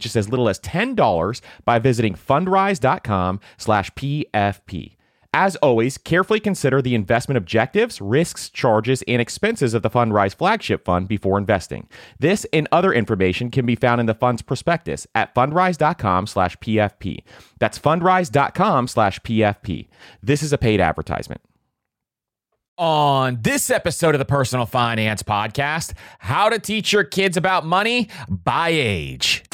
just as little as $10 by visiting fundrise.com slash PFP. As always, carefully consider the investment objectives, risks, charges, and expenses of the Fundrise flagship fund before investing. This and other information can be found in the fund's prospectus at fundrise.com slash PFP. That's fundrise.com slash PFP. This is a paid advertisement. On this episode of the Personal Finance Podcast, how to teach your kids about money by age.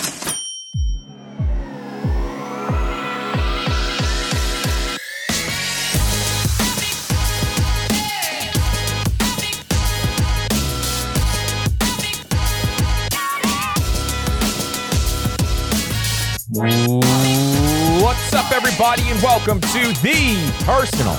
What's up, everybody, and welcome to the Personal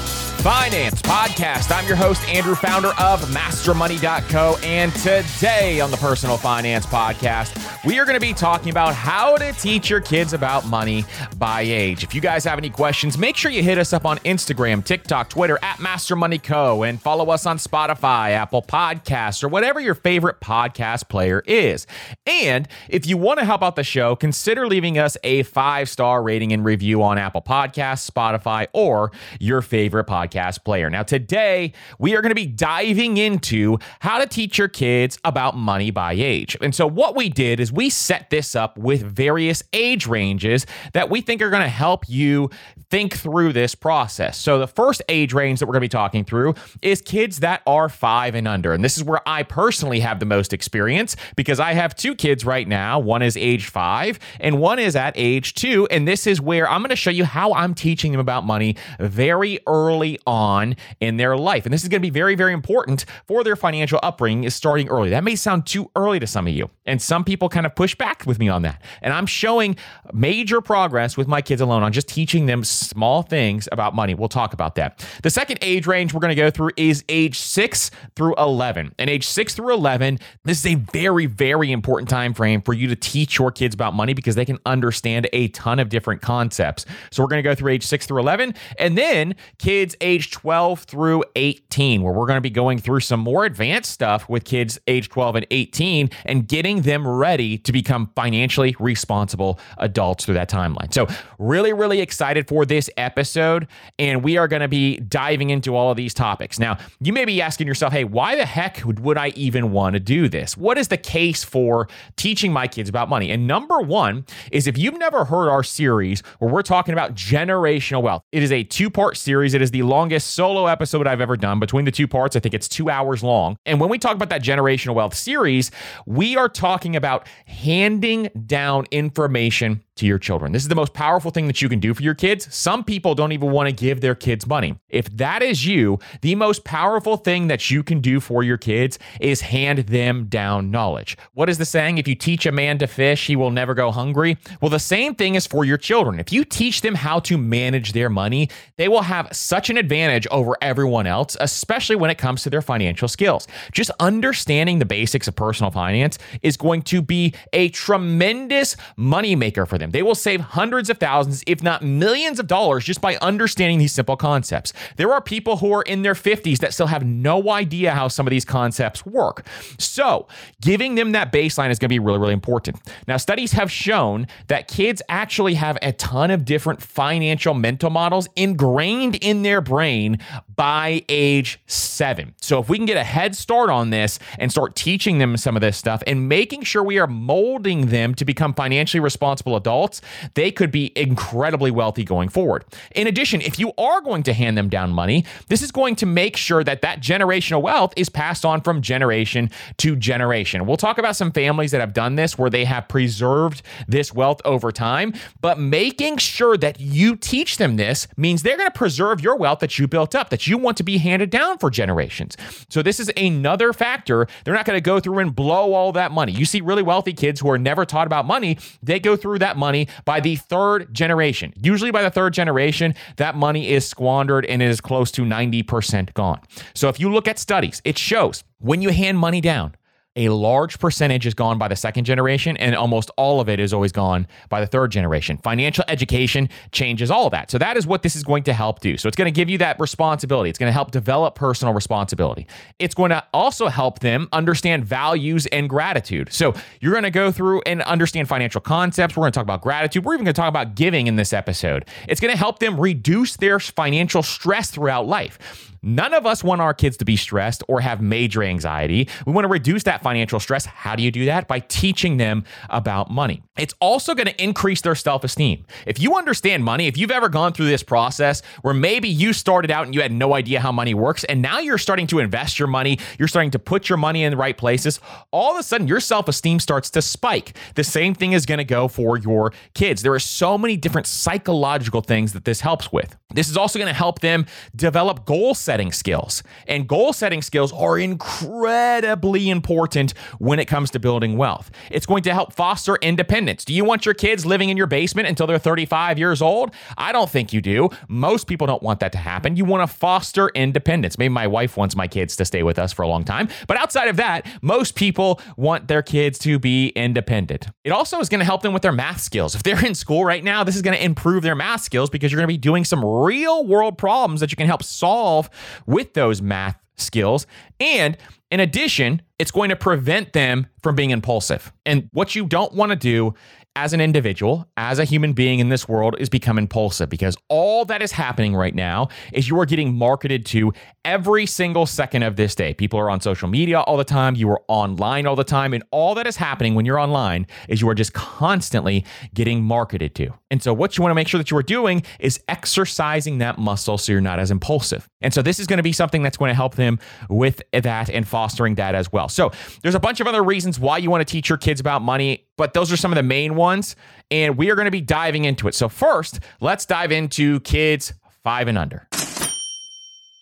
Finance Podcast. I'm your host, Andrew, founder of MasterMoney.co. And today on the Personal Finance Podcast, we are going to be talking about how to teach your kids about money by age. If you guys have any questions, make sure you hit us up on Instagram, TikTok, Twitter at MasterMoneyCo, and follow us on Spotify, Apple Podcasts, or whatever your favorite podcast player is. And if you want to help out the show, consider leaving us a five star rating and review on Apple Podcasts, Spotify, or your favorite podcast player. Now, today we are going to be diving into how to teach your kids about money by age. And so, what we did is we set this up with various age ranges that we think are going to help you think through this process. So, the first age range that we're going to be talking through is kids that are five and under. And this is where I personally have the most experience because I have two kids right now. One is age five and one is at age two. And this is where I'm going to show you how I'm teaching them about money very early on in their life. And this is going to be very, very important for their financial upbringing is starting early. That may sound too early to some of you. And some people kind of push back with me on that. And I'm showing major progress with my kids alone on just teaching them small things about money. We'll talk about that. The second age range we're going to go through is age 6 through 11. And age 6 through 11, this is a very very important time frame for you to teach your kids about money because they can understand a ton of different concepts. So we're going to go through age 6 through 11 and then kids age 12 through 18 where we're going to be going through some more advanced stuff with kids age 12 and 18 and getting them ready to become financially responsible adults through that timeline. So really really excited for this episode and we are going to be diving into all of these topics. Now, you may be asking yourself, "Hey, why the heck would I even want to do this? What is the case for teaching my kids about money?" And number 1 is if you've never heard our series where we're talking about generational wealth. It is a two-part series. It is the longest solo episode I've ever done. Between the two parts, I think it's 2 hours long. And when we talk about that generational wealth series, we are talking about handing down information to your children. This is the most powerful thing that you can do for your kids. Some people don't even want to give their kids money. If that is you, the most powerful thing that you can do for your kids is hand them down knowledge. What is the saying? If you teach a man to fish, he will never go hungry. Well, the same thing is for your children. If you teach them how to manage their money, they will have such an advantage over everyone else, especially when it comes to their financial skills. Just understanding the basics of personal finance is going to be a tremendous moneymaker for them. They will save hundreds of thousands, if not millions of dollars, just by understanding these simple concepts. There are people who are in their 50s that still have no idea how some of these concepts work. So, giving them that baseline is going to be really, really important. Now, studies have shown that kids actually have a ton of different financial mental models ingrained in their brain by age seven. So, if we can get a head start on this and start teaching them some of this stuff and making sure we are molding them to become financially responsible adults, they could be incredibly wealthy going forward. In addition, if you are going to hand them down money, this is going to make sure that that generational wealth is passed on from generation to generation. We'll talk about some families that have done this where they have preserved this wealth over time, but making sure that you teach them this means they're going to preserve your wealth that you built up, that you want to be handed down for generations. So this is another factor. They're not going to go through and blow all that money. You see really wealthy kids who are never taught about money, they go through that money by the third generation. Usually by the third generation, that money is squandered and is close to 90% gone. So if you look at studies, it shows when you hand money down, a large percentage is gone by the second generation, and almost all of it is always gone by the third generation. Financial education changes all of that. So, that is what this is going to help do. So, it's going to give you that responsibility. It's going to help develop personal responsibility. It's going to also help them understand values and gratitude. So, you're going to go through and understand financial concepts. We're going to talk about gratitude. We're even going to talk about giving in this episode. It's going to help them reduce their financial stress throughout life. None of us want our kids to be stressed or have major anxiety. We want to reduce that financial stress. How do you do that? By teaching them about money. It's also going to increase their self esteem. If you understand money, if you've ever gone through this process where maybe you started out and you had no idea how money works, and now you're starting to invest your money, you're starting to put your money in the right places, all of a sudden your self esteem starts to spike. The same thing is going to go for your kids. There are so many different psychological things that this helps with. This is also going to help them develop goal setting skills. And goal setting skills are incredibly important when it comes to building wealth. It's going to help foster independence. Do you want your kids living in your basement until they're 35 years old? I don't think you do. Most people don't want that to happen. You want to foster independence. Maybe my wife wants my kids to stay with us for a long time. But outside of that, most people want their kids to be independent. It also is going to help them with their math skills. If they're in school right now, this is going to improve their math skills because you're going to be doing some real world problems that you can help solve with those math skills. And in addition, it's going to prevent them from being impulsive. And what you don't want to do as an individual, as a human being in this world, is become impulsive because all that is happening right now is you are getting marketed to every single second of this day. People are on social media all the time, you are online all the time, and all that is happening when you're online is you are just constantly getting marketed to. And so, what you want to make sure that you are doing is exercising that muscle so you're not as impulsive. And so, this is going to be something that's going to help them with that and fostering that as well. So, there's a bunch of other reasons why you want to teach your kids about money but those are some of the main ones. And we are going to be diving into it. So, first, let's dive into kids five and under.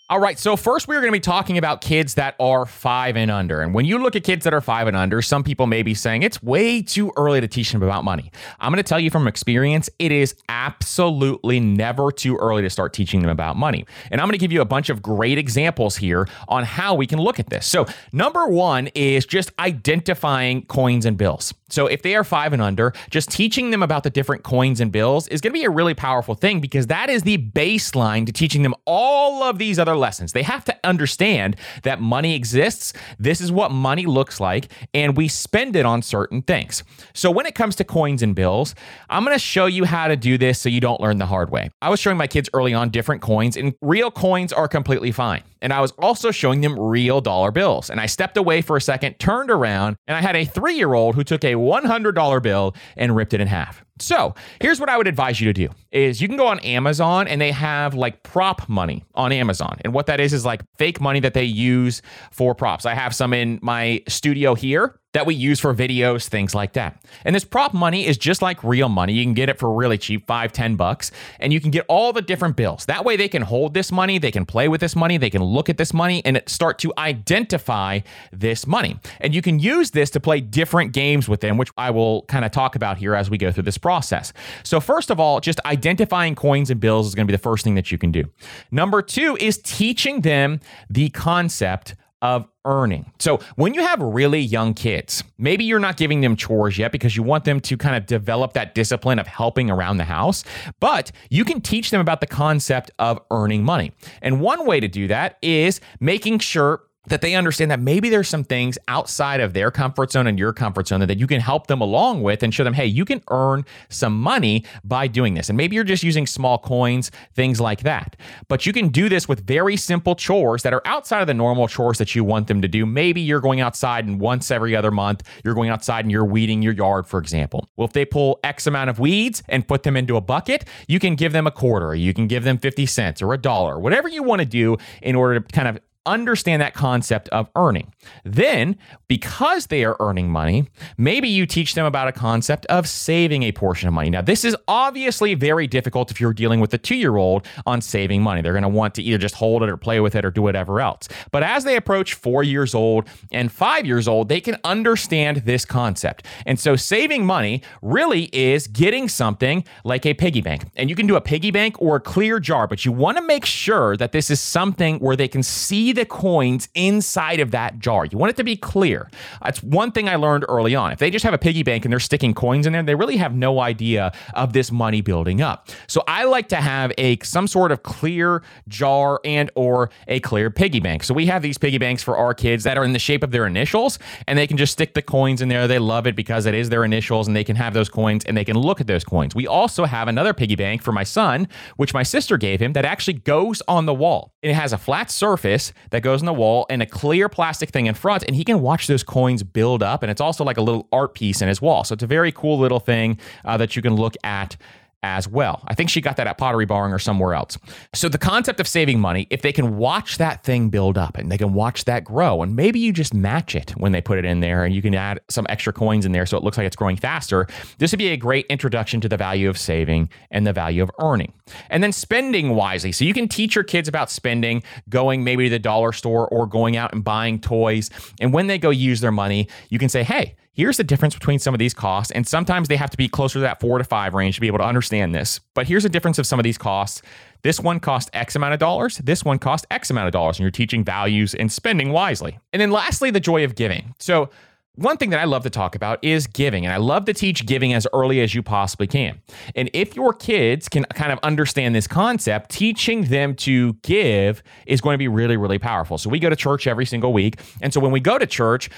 All right, so first we are going to be talking about kids that are five and under. And when you look at kids that are five and under, some people may be saying it's way too early to teach them about money. I'm going to tell you from experience, it is absolutely never too early to start teaching them about money. And I'm going to give you a bunch of great examples here on how we can look at this. So, number one is just identifying coins and bills. So, if they are five and under, just teaching them about the different coins and bills is going to be a really powerful thing because that is the baseline to teaching them all of these other lessons. They have to understand that money exists. This is what money looks like, and we spend it on certain things. So, when it comes to coins and bills, I'm going to show you how to do this so you don't learn the hard way. I was showing my kids early on different coins, and real coins are completely fine. And I was also showing them real dollar bills. And I stepped away for a second, turned around, and I had a three year old who took a $100 bill and ripped it in half. So here's what I would advise you to do is you can go on Amazon and they have like prop money on Amazon. And what that is is like fake money that they use for props. I have some in my studio here that we use for videos, things like that. And this prop money is just like real money. You can get it for really cheap, five, ten bucks, and you can get all the different bills. That way they can hold this money, they can play with this money, they can look at this money and start to identify this money. And you can use this to play different games with them, which I will kind of talk about here as we go through this process. So, first of all, just identifying coins and bills is going to be the first thing that you can do. Number two is teaching them the concept of earning. So, when you have really young kids, maybe you're not giving them chores yet because you want them to kind of develop that discipline of helping around the house, but you can teach them about the concept of earning money. And one way to do that is making sure that they understand that maybe there's some things outside of their comfort zone and your comfort zone that you can help them along with and show them, hey, you can earn some money by doing this. And maybe you're just using small coins, things like that. But you can do this with very simple chores that are outside of the normal chores that you want them to do. Maybe you're going outside and once every other month, you're going outside and you're weeding your yard, for example. Well, if they pull X amount of weeds and put them into a bucket, you can give them a quarter, you can give them 50 cents or a dollar, whatever you want to do in order to kind of understand that concept of earning. Then, because they are earning money, maybe you teach them about a concept of saving a portion of money. Now, this is obviously very difficult if you're dealing with a two year old on saving money. They're going to want to either just hold it or play with it or do whatever else. But as they approach four years old and five years old, they can understand this concept. And so, saving money really is getting something like a piggy bank. And you can do a piggy bank or a clear jar, but you want to make sure that this is something where they can see the coins inside of that jar. You want it to be clear. That's one thing I learned early on. If they just have a piggy bank and they're sticking coins in there, they really have no idea of this money building up. So I like to have a some sort of clear jar and or a clear piggy bank. So we have these piggy banks for our kids that are in the shape of their initials and they can just stick the coins in there. They love it because it is their initials and they can have those coins and they can look at those coins. We also have another piggy bank for my son, which my sister gave him that actually goes on the wall. It has a flat surface that goes on the wall and a clear plastic thing in front, and he can watch those coins build up. And it's also like a little art piece in his wall. So it's a very cool little thing uh, that you can look at as well. I think she got that at Pottery Barn or somewhere else. So the concept of saving money, if they can watch that thing build up and they can watch that grow, and maybe you just match it when they put it in there and you can add some extra coins in there so it looks like it's growing faster, this would be a great introduction to the value of saving and the value of earning. And then spending wisely. So you can teach your kids about spending, going maybe to the dollar store or going out and buying toys. And when they go use their money, you can say, hey, here's the difference between some of these costs. And sometimes they have to be closer to that four to five range to be able to understand this. But here's the difference of some of these costs. This one cost X amount of dollars. This one cost X amount of dollars. And you're teaching values and spending wisely. And then lastly, the joy of giving. So, one thing that I love to talk about is giving, and I love to teach giving as early as you possibly can. And if your kids can kind of understand this concept, teaching them to give is going to be really, really powerful. So we go to church every single week. And so when we go to church,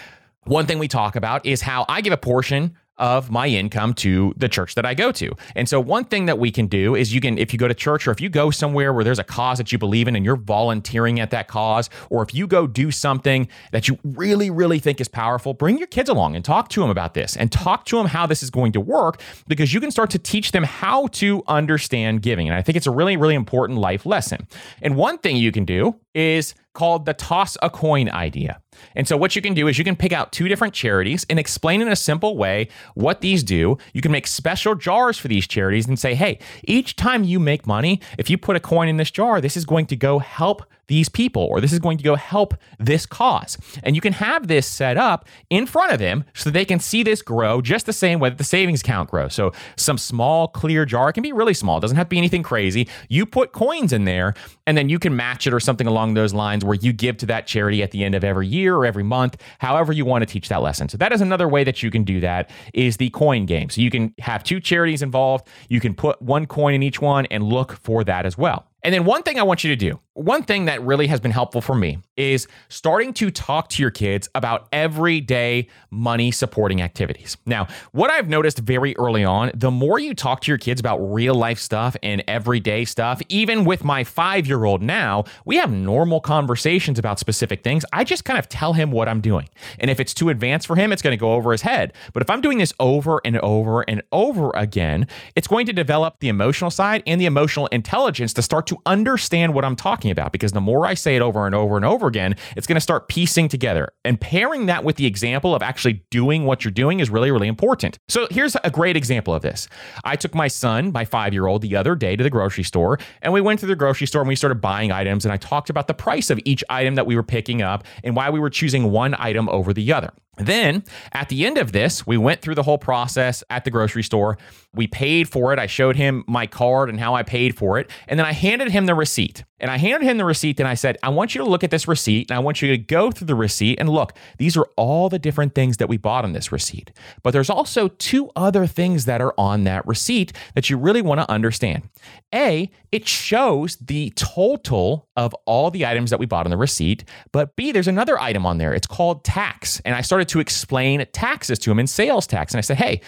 one thing we talk about is how I give a portion of my income to the church that I go to. And so one thing that we can do is you can if you go to church or if you go somewhere where there's a cause that you believe in and you're volunteering at that cause or if you go do something that you really really think is powerful, bring your kids along and talk to them about this and talk to them how this is going to work because you can start to teach them how to understand giving. And I think it's a really really important life lesson. And one thing you can do is called the toss a coin idea. And so, what you can do is you can pick out two different charities and explain in a simple way what these do. You can make special jars for these charities and say, hey, each time you make money, if you put a coin in this jar, this is going to go help these people or this is going to go help this cause. And you can have this set up in front of them so they can see this grow just the same way that the savings account grows. So some small clear jar can be really small, it doesn't have to be anything crazy. You put coins in there and then you can match it or something along those lines where you give to that charity at the end of every year or every month, however you want to teach that lesson. So that is another way that you can do that is the coin game. So you can have two charities involved, you can put one coin in each one and look for that as well. And then one thing I want you to do, one thing that really has been helpful for me is starting to talk to your kids about everyday money supporting activities. Now, what I've noticed very early on, the more you talk to your kids about real life stuff and everyday stuff, even with my five year old now, we have normal conversations about specific things. I just kind of tell him what I'm doing. And if it's too advanced for him, it's going to go over his head. But if I'm doing this over and over and over again, it's going to develop the emotional side and the emotional intelligence to start to understand what I'm talking talking about because the more I say it over and over and over again, it's going to start piecing together. And pairing that with the example of actually doing what you're doing is really, really important. So here's a great example of this. I took my son, my five year old, the other day to the grocery store, and we went to the grocery store and we started buying items. And I talked about the price of each item that we were picking up and why we were choosing one item over the other. Then at the end of this, we went through the whole process at the grocery store. We paid for it. I showed him my card and how I paid for it. And then I handed him the receipt. And I handed him the receipt and I said, I want you to look at this receipt and I want you to go through the receipt and look, these are all the different things that we bought on this receipt. But there's also two other things that are on that receipt that you really want to understand. A, it shows the total of all the items that we bought on the receipt. But B, there's another item on there. It's called tax. And I started to explain taxes to him in sales tax. And I said, hey,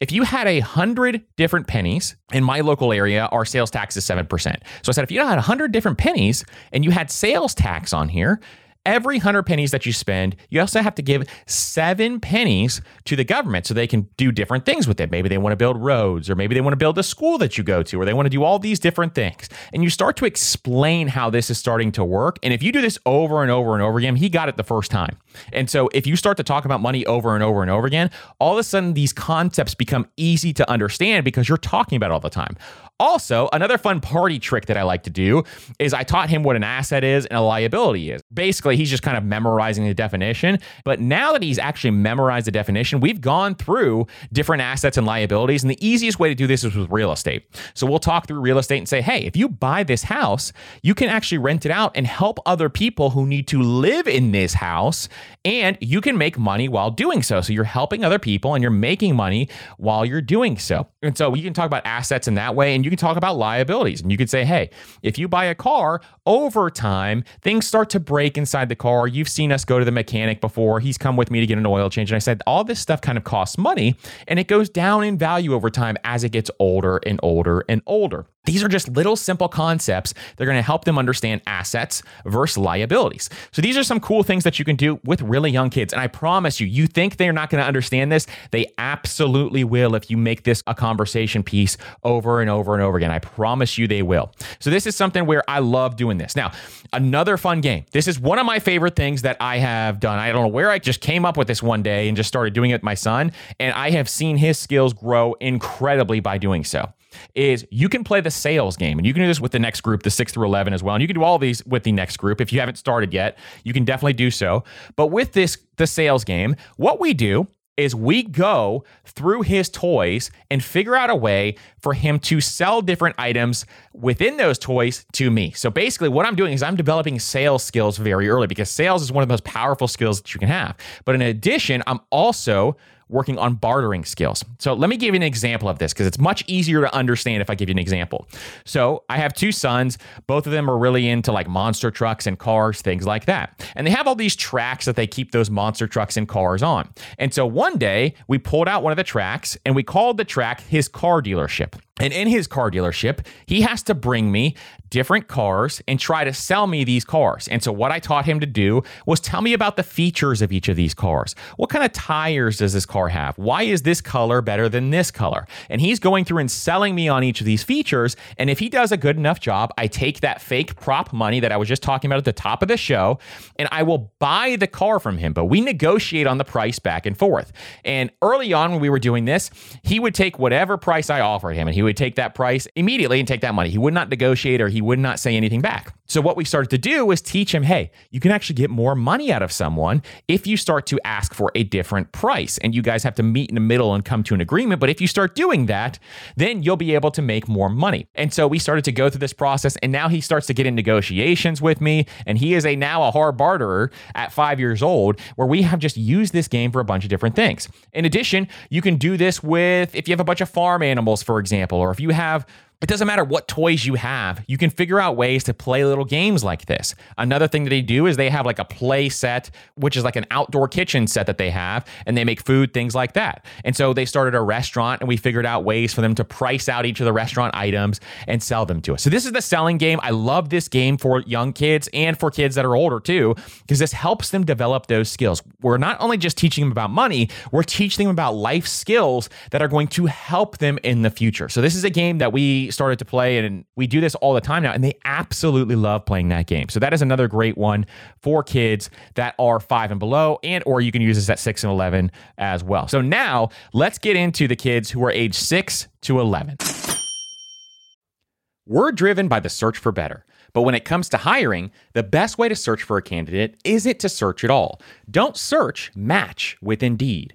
if you had a hundred different pennies in my local area, our sales tax is 7%. So I said, if you had a hundred different pennies and you had sales tax on here, every hundred pennies that you spend, you also have to give seven pennies to the government so they can do different things with it. Maybe they want to build roads, or maybe they want to build a school that you go to, or they want to do all these different things. And you start to explain how this is starting to work. And if you do this over and over and over again, he got it the first time. And so if you start to talk about money over and over and over again, all of a sudden these concepts become easy to understand because you're talking about it all the time. Also, another fun party trick that I like to do is I taught him what an asset is and a liability is. Basically, he's just kind of memorizing the definition. But now that he's actually memorized the definition, we've gone through different assets and liabilities. And the easiest way to do this is with real estate. So we'll talk through real estate and say, hey, if you buy this house, you can actually rent it out and help other people who need to live in this house. And you can make money while doing so. So you're helping other people and you're making money while you're doing so. And so you can talk about assets in that way. And you can talk about liabilities and you could say, hey, if you buy a car over time, things start to break inside the car. You've seen us go to the mechanic before. He's come with me to get an oil change. And I said, all this stuff kind of costs money and it goes down in value over time as it gets older and older and older. These are just little simple concepts. They're going to help them understand assets versus liabilities. So these are some cool things that you can do with really young kids. And I promise you, you think they're not going to understand this. They absolutely will if you make this a conversation piece over and over and over again. I promise you they will. So this is something where I love doing this. Now, another fun game. This is one of my favorite things that I have done. I don't know where I just came up with this one day and just started doing it with my son. And I have seen his skills grow incredibly by doing so is you can play the sales game and you can do this with the next group, the six through 11 as well. And you can do all these with the next group. If you haven't started yet, you can definitely do so. But with this, the sales game, what we do is we go through his toys and figure out a way for him to sell different items within those toys to me. So basically, what I'm doing is I'm developing sales skills very early because sales is one of the most powerful skills that you can have. But in addition, I'm also working on bartering skills. So let me give you an example of this because it's much easier to understand if I give you an example. So I have two sons. Both of them are really into like monster trucks and cars, things like that. And they have all these tracks that they keep those monster trucks and cars on. And so one day we pulled out one of the tracks and we called the track his car dealership. And in his car dealership, he has to bring me different cars and try to sell me these cars. And so, what I taught him to do was tell me about the features of each of these cars. What kind of tires does this car have? Why is this color better than this color? And he's going through and selling me on each of these features. And if he does a good enough job, I take that fake prop money that I was just talking about at the top of the show and I will buy the car from him. But we negotiate on the price back and forth. And early on, when we were doing this, he would take whatever price I offered him and he would take that price immediately and take that money. He would not negotiate or he would not say anything back. So, what we started to do was teach him hey, you can actually get more money out of someone if you start to ask for a different price. And you guys have to meet in the middle and come to an agreement. But if you start doing that, then you'll be able to make more money. And so we started to go through this process. And now he starts to get in negotiations with me. And he is a now a hard barterer at five years old, where we have just used this game for a bunch of different things. In addition, you can do this with if you have a bunch of farm animals, for example, or if you have it doesn't matter what toys you have, you can figure out ways to play little games like this. Another thing that they do is they have like a play set, which is like an outdoor kitchen set that they have, and they make food, things like that. And so they started a restaurant, and we figured out ways for them to price out each of the restaurant items and sell them to us. So this is the selling game. I love this game for young kids and for kids that are older too, because this helps them develop those skills. We're not only just teaching them about money, we're teaching them about life skills that are going to help them in the future. So this is a game that we started to play, and we do this all the time now, and they absolutely love playing that game. So that is another great one for kids that are five and below, and or you can use this at six and eleven as well. So now let's get into the kids who are age six to eleven. We're driven by the search for better. But when it comes to hiring, the best way to search for a candidate isn't to search at all. Don't search, match with Indeed.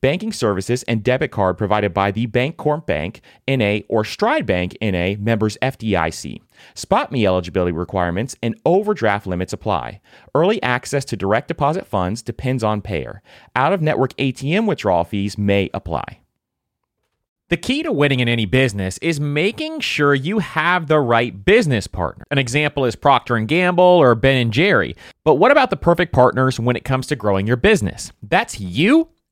Banking services and debit card provided by the Bancorp Bank, NA, or Stride Bank, NA, members FDIC. SpotMe eligibility requirements and overdraft limits apply. Early access to direct deposit funds depends on payer. Out of network ATM withdrawal fees may apply. The key to winning in any business is making sure you have the right business partner. An example is Procter & Gamble or Ben & Jerry. But what about the perfect partners when it comes to growing your business? That's you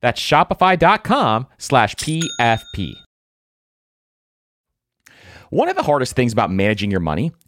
That's shopify.com slash PFP. One of the hardest things about managing your money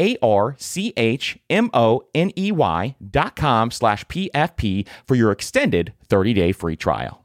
a R C H M O N E Y dot com slash PFP for your extended 30 day free trial.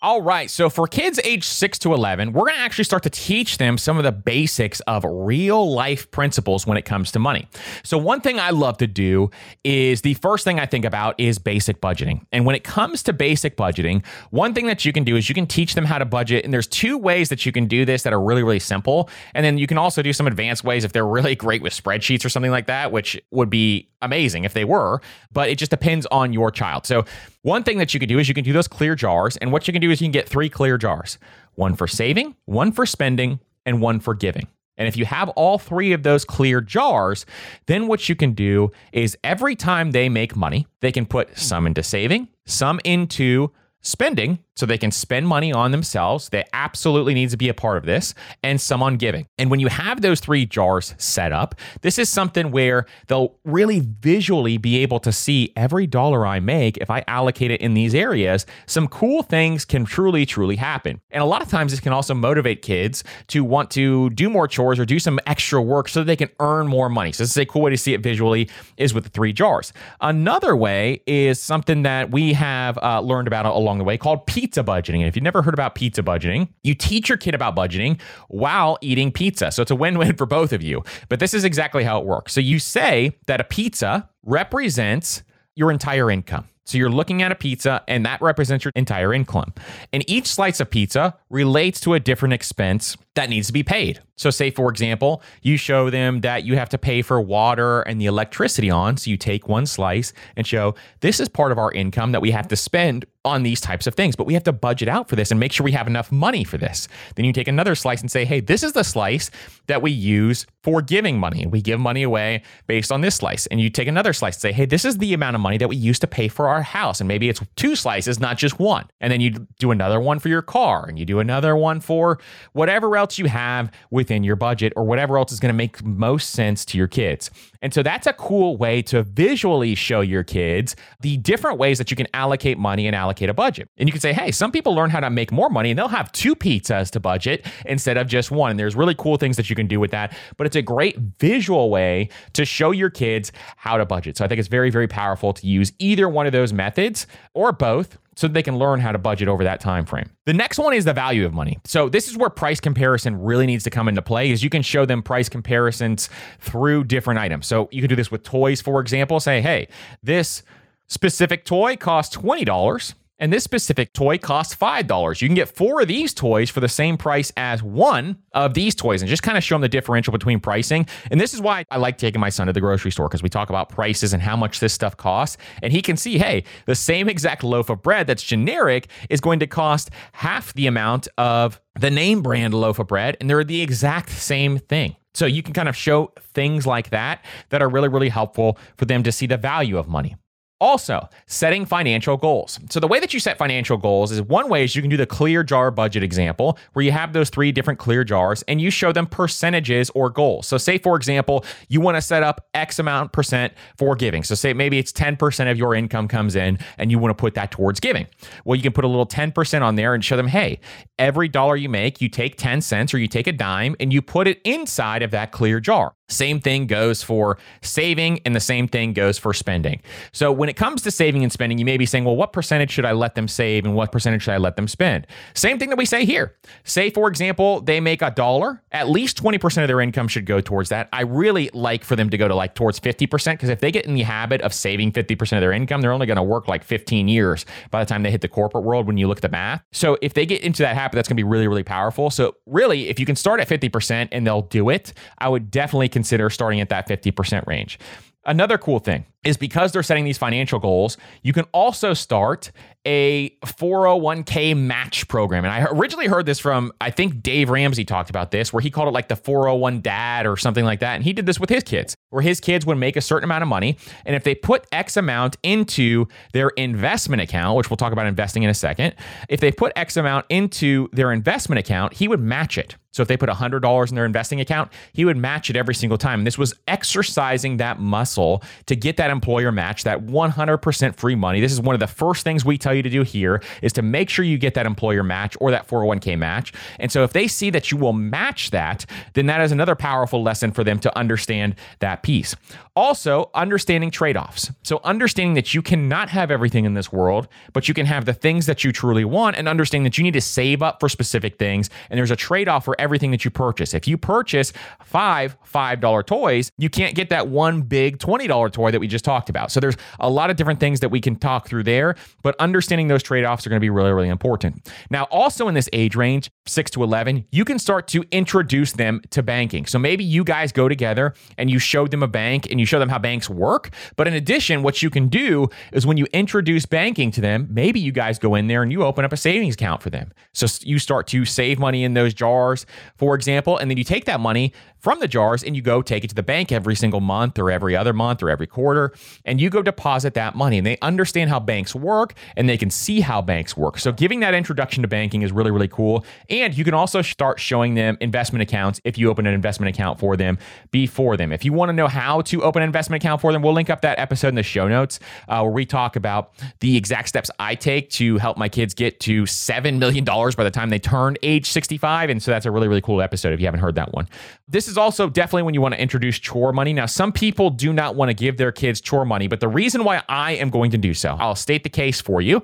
All right. So for kids age 6 to 11, we're going to actually start to teach them some of the basics of real life principles when it comes to money. So one thing I love to do is the first thing I think about is basic budgeting. And when it comes to basic budgeting, one thing that you can do is you can teach them how to budget. And there's two ways that you can do this that are really, really simple. And then you can also do some advanced ways if they're really great with spreadsheets or something like that, which would be amazing if they were, but it just depends on your child. So one thing that you can do is you can do those clear jars. And what you can do is you can get three clear jars one for saving, one for spending, and one for giving. And if you have all three of those clear jars, then what you can do is every time they make money, they can put some into saving, some into spending so they can spend money on themselves. They absolutely need to be a part of this and some on giving. And when you have those three jars set up, this is something where they'll really visually be able to see every dollar I make if I allocate it in these areas, some cool things can truly truly happen. And a lot of times this can also motivate kids to want to do more chores or do some extra work so that they can earn more money. So this is a cool way to see it visually is with the three jars. Another way is something that we have uh, learned about along the way called pizza budgeting. And if you've never heard about pizza budgeting, you teach your kid about budgeting while eating pizza. So it's a win win for both of you. But this is exactly how it works. So you say that a pizza represents your entire income. So you're looking at a pizza and that represents your entire income. And each slice of pizza relates to a different expense that needs to be paid. So, say for example, you show them that you have to pay for water and the electricity on. So, you take one slice and show this is part of our income that we have to spend on these types of things, but we have to budget out for this and make sure we have enough money for this. Then you take another slice and say, hey, this is the slice that we use for giving money. We give money away based on this slice. And you take another slice and say, hey, this is the amount of money that we use to pay for our house. And maybe it's two slices, not just one. And then you do another one for your car and you do another one for whatever else you have within your budget or whatever else is going to make most sense to your kids. And so that's a cool way to visually show your kids the different ways that you can allocate money and allocate a budget. And you can say, hey, some people learn how to make more money and they'll have two pizzas to budget instead of just one. And there's really cool things that you can do with that. But it's a great visual way to show your kids how to budget. So I think it's very, very powerful to use either one of those methods or both so they can learn how to budget over that time frame. The next one is the value of money. So this is where price comparison really needs to come into play is you can show them price comparisons through different items. So you can do this with toys for example, say, "Hey, this specific toy costs $20." And this specific toy costs $5. You can get four of these toys for the same price as one of these toys and just kind of show them the differential between pricing. And this is why I like taking my son to the grocery store because we talk about prices and how much this stuff costs. And he can see, hey, the same exact loaf of bread that's generic is going to cost half the amount of the name brand loaf of bread. And they're the exact same thing. So you can kind of show things like that that are really, really helpful for them to see the value of money. Also, setting financial goals. So, the way that you set financial goals is one way is you can do the clear jar budget example, where you have those three different clear jars and you show them percentages or goals. So, say for example, you want to set up X amount percent for giving. So, say maybe it's 10% of your income comes in and you want to put that towards giving. Well, you can put a little 10% on there and show them, hey, every dollar you make, you take 10 cents or you take a dime and you put it inside of that clear jar. Same thing goes for saving, and the same thing goes for spending. So, when it comes to saving and spending, you may be saying, well, what percentage should I let them save and what percentage should I let them spend? Same thing that we say here. Say, for example, they make a dollar, at least 20% of their income should go towards that. I really like for them to go to like towards 50% because if they get in the habit of saving 50% of their income, they're only going to work like 15 years by the time they hit the corporate world when you look at the math. So, if they get into that habit, that's going to be really, really powerful. So, really, if you can start at 50% and they'll do it, I would definitely consider starting at that 50% range. Another cool thing is because they're setting these financial goals, you can also start a 401k match program. And I originally heard this from, I think Dave Ramsey talked about this, where he called it like the 401 dad or something like that. And he did this with his kids, where his kids would make a certain amount of money. And if they put X amount into their investment account, which we'll talk about investing in a second, if they put X amount into their investment account, he would match it. So if they put $100 in their investing account, he would match it every single time. And this was exercising that muscle to get that employer match, that 100% free money. This is one of the first things we tell you to do here is to make sure you get that employer match or that 401k match. And so if they see that you will match that, then that is another powerful lesson for them to understand that piece. Also, understanding trade offs. So, understanding that you cannot have everything in this world, but you can have the things that you truly want, and understanding that you need to save up for specific things. And there's a trade off for everything that you purchase. If you purchase five $5 toys, you can't get that one big $20 toy that we just talked about. So, there's a lot of different things that we can talk through there, but understanding those trade offs are going to be really, really important. Now, also in this age range, 6 to 11, you can start to introduce them to banking. So, maybe you guys go together and you show them a bank and you show them how banks work. But in addition, what you can do is when you introduce banking to them, maybe you guys go in there and you open up a savings account for them. So you start to save money in those jars, for example, and then you take that money from the jars and you go take it to the bank every single month or every other month or every quarter and you go deposit that money and they understand how banks work and they can see how banks work. So giving that introduction to banking is really really cool and you can also start showing them investment accounts if you open an investment account for them before them. If you want to know how to open an investment account for them, we'll link up that episode in the show notes uh, where we talk about the exact steps I take to help my kids get to $7 million by the time they turn age 65 and so that's a really really cool episode if you haven't heard that one. This is also definitely when you want to introduce chore money. Now, some people do not want to give their kids chore money, but the reason why I am going to do so, I'll state the case for you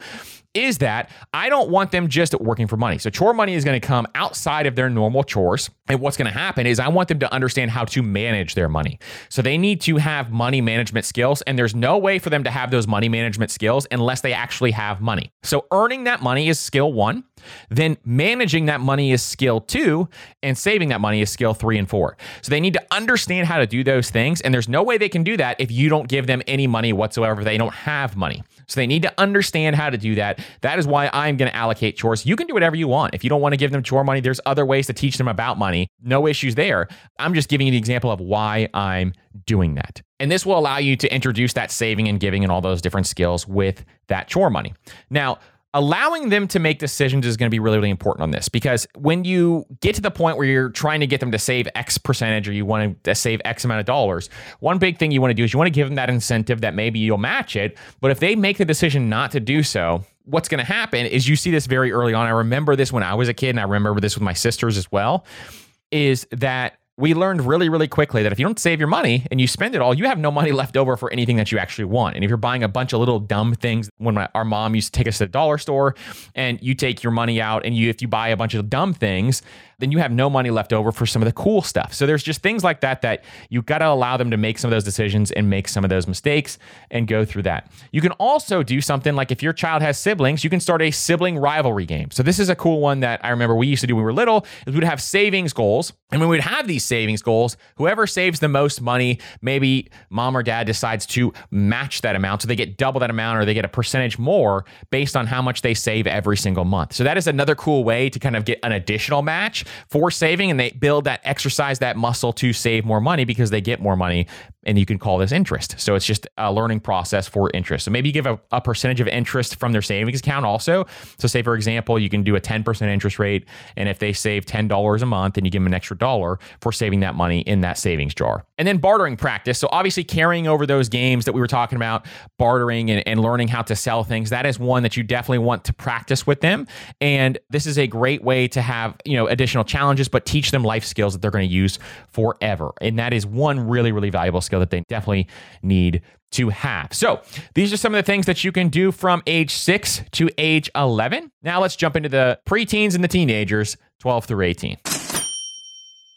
is that I don't want them just working for money. So chore money is going to come outside of their normal chores. And what's going to happen is I want them to understand how to manage their money. So they need to have money management skills. And there's no way for them to have those money management skills unless they actually have money. So earning that money is skill one. Then managing that money is skill two, and saving that money is skill three and four. So they need to understand how to do those things. And there's no way they can do that if you don't give them any money whatsoever. They don't have money. So they need to understand how to do that. That is why I'm going to allocate chores. You can do whatever you want. If you don't want to give them chore money, there's other ways to teach them about money. No issues there. I'm just giving you the example of why I'm doing that. And this will allow you to introduce that saving and giving and all those different skills with that chore money. Now, allowing them to make decisions is going to be really, really important on this because when you get to the point where you're trying to get them to save X percentage or you want to uh, save X amount of dollars, one big thing you want to do is you want to give them that incentive that maybe you'll match it. But if they make the decision not to do so, what's going to happen is you see this very early on. I remember this when I was a kid, and I remember this with my sisters as well. Is that we learned really, really quickly that if you don't save your money and you spend it all, you have no money left over for anything that you actually want. And if you're buying a bunch of little dumb things, when my, our mom used to take us to the dollar store and you take your money out and you, if you buy a bunch of dumb things, then you have no money left over for some of the cool stuff. So there's just things like that that you got to allow them to make some of those decisions and make some of those mistakes and go through that. You can also do something like if your child has siblings, you can start a sibling rivalry game. So this is a cool one that I remember we used to do when we were little is we'd have savings goals. And when we'd have these savings goals, whoever saves the most money, maybe mom or dad decides to match that amount. So they get double that amount or they get a percentage more based on how much they save every single month. So that is another cool way to kind of get an additional match for saving and they build that exercise that muscle to save more money because they get more money and you can call this interest. So it's just a learning process for interest. So maybe you give a, a, percentage of interest from their savings account also. So say for example, you can do a 10% interest rate and if they save $10 a month and you give them an extra dollar for saving that money in that savings jar. And then bartering practice. So obviously carrying over those games that we were talking about, bartering and, and learning how to sell things, that is one that you definitely want to practice with them. And this is a great way to have, you know, additional challenges, but teach them life skills that they're going to use forever. And that is one really, really valuable skill skill that they definitely need to have. So, these are some of the things that you can do from age 6 to age 11. Now, let's jump into the preteens and the teenagers, 12 through 18.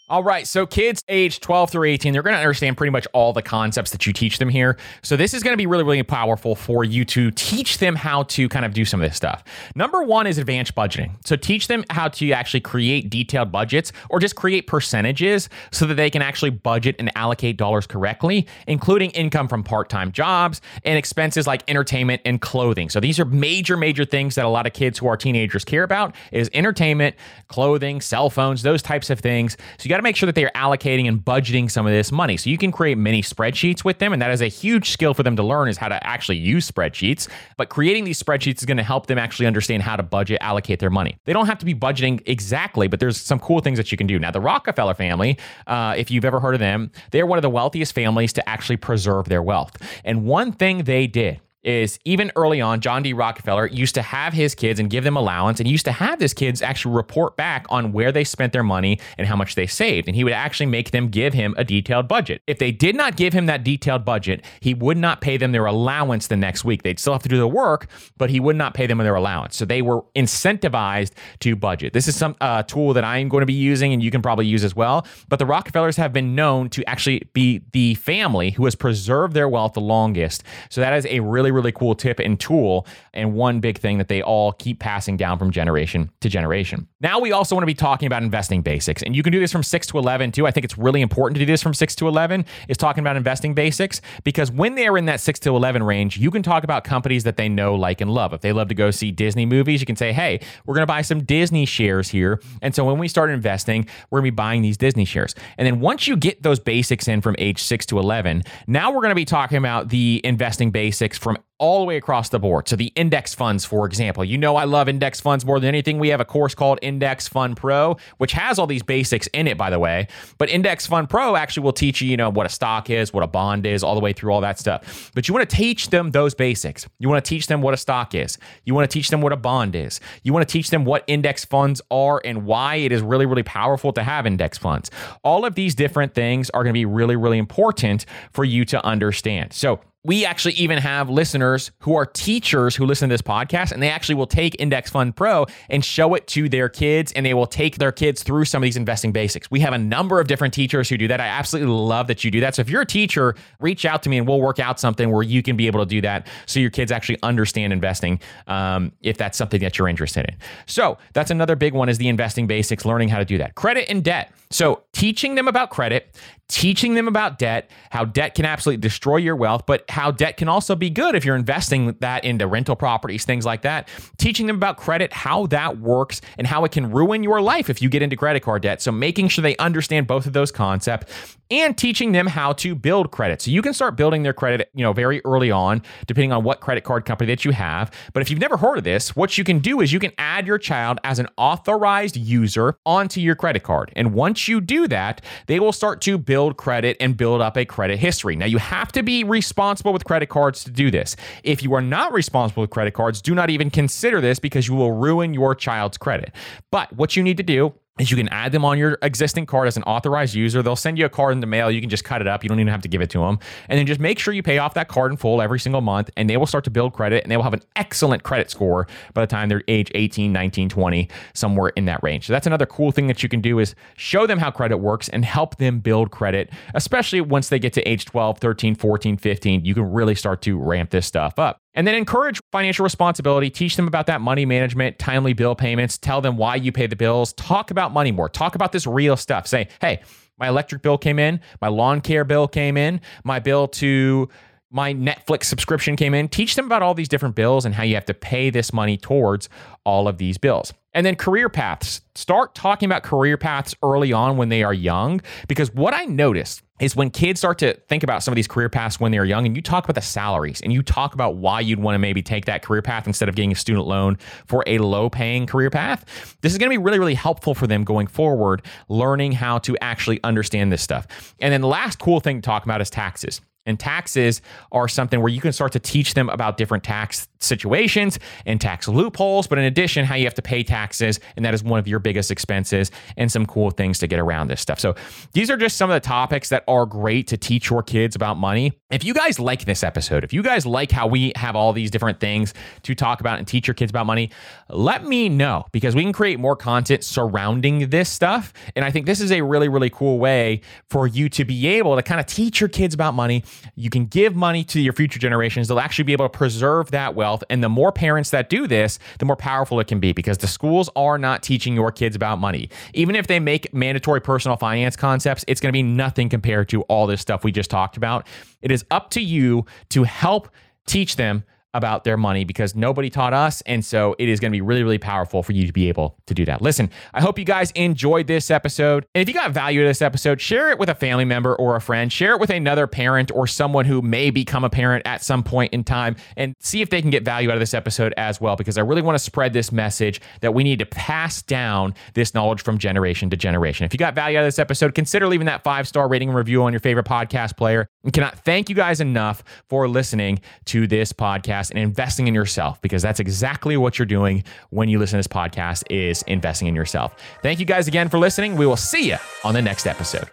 All right, so kids age 12 through 18, they're going to understand pretty much all the concepts that you teach them here. So this is going to be really, really powerful for you to teach them how to kind of do some of this stuff. Number one is advanced budgeting. So teach them how to actually create detailed budgets or just create percentages so that they can actually budget and allocate dollars correctly, including income from part-time jobs and expenses like entertainment and clothing. So these are major, major things that a lot of kids who are teenagers care about is entertainment, clothing, cell phones, those types of things. So you got got to make sure that they are allocating and budgeting some of this money. So you can create mini spreadsheets with them, and that is a huge skill for them to learn is how to actually use spreadsheets. But creating these spreadsheets is going to help them actually understand how to budget, allocate their money. They don't have to be budgeting exactly, but there's some cool things that you can do. Now, the Rockefeller family, uh, if you've ever heard of them, they're one of the wealthiest families to actually preserve their wealth. And one thing they did is even early on, John D. Rockefeller used to have his kids and give them allowance and used to have his kids actually report back on where they spent their money and how much they saved. And he would actually make them give him a detailed budget. If they did not give him that detailed budget, he would not pay them their allowance the next week. They'd still have to do the work, but he would not pay them their allowance. So they were incentivized to budget. This is some uh, tool that I'm going to be using and you can probably use as well. But the Rockefellers have been known to actually be the family who has preserved their wealth the longest. So that is a really really, really cool tip and tool, and one big thing that they all keep passing down from generation to generation. Now, we also want to be talking about investing basics, and you can do this from 6 to 11 too. I think it's really important to do this from 6 to 11, is talking about investing basics, because when they are in that 6 to 11 range, you can talk about companies that they know, like, and love. If they love to go see Disney movies, you can say, hey, we're going to buy some Disney shares here. And so when we start investing, we're going to be buying these Disney shares. And then once you get those basics in from age 6 to 11, now we're going to be talking about the investing basics from all the way across the board. So the index funds, for example, you know I love index funds more than anything. We have a course called Index Fund Pro, which has all these basics in it, by the way. But Index Fund Pro actually will teach you, you know, what a stock is, what a bond is, all the way through all that stuff. But you want to teach them those basics. You want to teach them what a stock is. You want to teach them what a bond is. You want to teach them what index funds are and why it is really, really powerful to have index funds. All of these different things are going to be really, really important for you to understand. So we actually even have listeners who are teachers who listen to this podcast and they actually will take Index Fund Pro and show it to their kids and they will take their kids through some of these investing basics. We have a number of different teachers who do that. I absolutely love that you do that. So if you're a teacher, reach out to me and we'll work out something where you can be able to do that so your kids actually understand investing um, if that's something that you're interested in. So that's another big one is the investing basics, learning how to do that. Credit and debt. So teaching them about credit, teaching them about debt, how debt can absolutely destroy your wealth, but how debt can also be good if you're investing that into rental properties, things like that. Teaching them about credit, how that works, and how it can ruin your life if you get into credit card debt. So making sure they understand both of those concepts and teaching them how to build credit. So you can start building their credit, you know, very early on, depending on what credit card company that you have. But if you've never heard of this, what you can do is you can add your child as an authorized user onto your credit card. And once you do that, they will start to build credit and build up a credit history. Now you have to be responsible with credit cards to do this. If you are not responsible with credit cards, do not even consider this because you will ruin your child's credit. But what you need to do is you can add them on your existing card as an authorized user. They'll send you a card in the mail. You can just cut it up. You don't even have to give it to them. And then just make sure you pay off that card in full every single month, and they will start to build credit and they will have an excellent credit score by the time they're age 18, 19, 20, somewhere in that range. So that's another cool thing that you can do is show them how credit works and help them build credit, especially once they get to age 12, 13, 14, 15. You can really start to ramp this stuff up. And then encourage financial responsibility, teach them about that money management, timely bill payments, tell them why you pay the bills, talk about money more, talk about this real stuff. Say, hey, my electric bill came in, my lawn care bill came in, my bill to my Netflix subscription came in. Teach them about all these different bills and how you have to pay this money towards all of these bills. And then career paths. Start talking about career paths early on when they are young, because what I noticed is when kids start to think about some of these career paths when they're young and you talk about the salaries and you talk about why you'd want to maybe take that career path instead of getting a student loan for a low paying career path, this is going to be really, really helpful for them going forward, learning how to actually understand this stuff. And then the last cool thing to talk about is taxes. And taxes are something where you can start to teach them about different tax situations and tax loopholes, but in addition, how you have to pay taxes. And that is one of your biggest expenses and some cool things to get around this stuff. So these are just some of the topics that are great to teach your kids about money. If you guys like this episode, if you guys like how we have all these different things to talk about and teach your kids about money, let me know because we can create more content surrounding this stuff. And I think this is a really, really cool way for you to be able to kind of teach your kids about money you can give money to your future generations. They'll actually be able to preserve that wealth. And the more parents that do this, the more powerful it can be because the schools are not teaching your kids about money. Even if they make mandatory personal finance concepts, it's going to be nothing compared to all this stuff we just talked about. It is up to you to help teach them about their money because nobody taught us. And so it is going to be really, really powerful for you to be able to do that. Listen, I hope you guys enjoyed this episode. And if you got value to this episode, share it with a family member or a friend, share it with another parent or someone who may become a parent at some point in time and see if they can get value out of this episode as well. Because I really want to spread this message that we need to pass down this knowledge from generation to generation. If you got value out of this episode, consider leaving that five star rating and review on your favorite podcast player. And cannot thank you guys enough for listening to this podcast podcast and investing in yourself because that's exactly what you're doing when you listen to this podcast is investing in yourself. Thank you guys again for listening. We will see you on the next episode.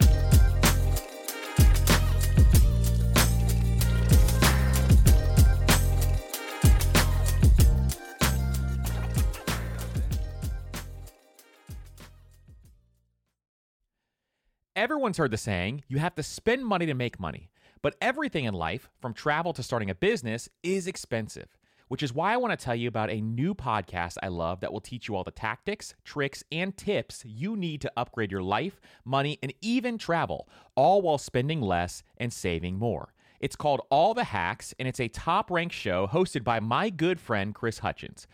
Everyone's heard the saying, you have to spend money to make money. But everything in life, from travel to starting a business, is expensive which is why I want to tell you about a new podcast I love that will teach you all the tactics, tricks, and tips you need to upgrade your life, money, and even travel, all while spending less and saving more. It's called All the Hacks, and it's a top ranked show hosted by my good friend Chris Hutchins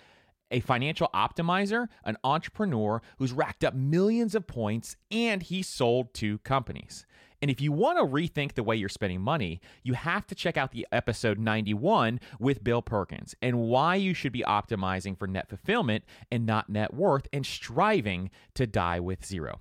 a financial optimizer, an entrepreneur who's racked up millions of points, and he sold two companies. And if you want to rethink the way you're spending money, you have to check out the episode 91 with Bill Perkins and why you should be optimizing for net fulfillment and not net worth and striving to die with zero.